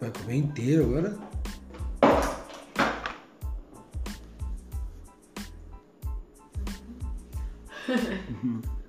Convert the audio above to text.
Vai comer inteiro agora? Uhum.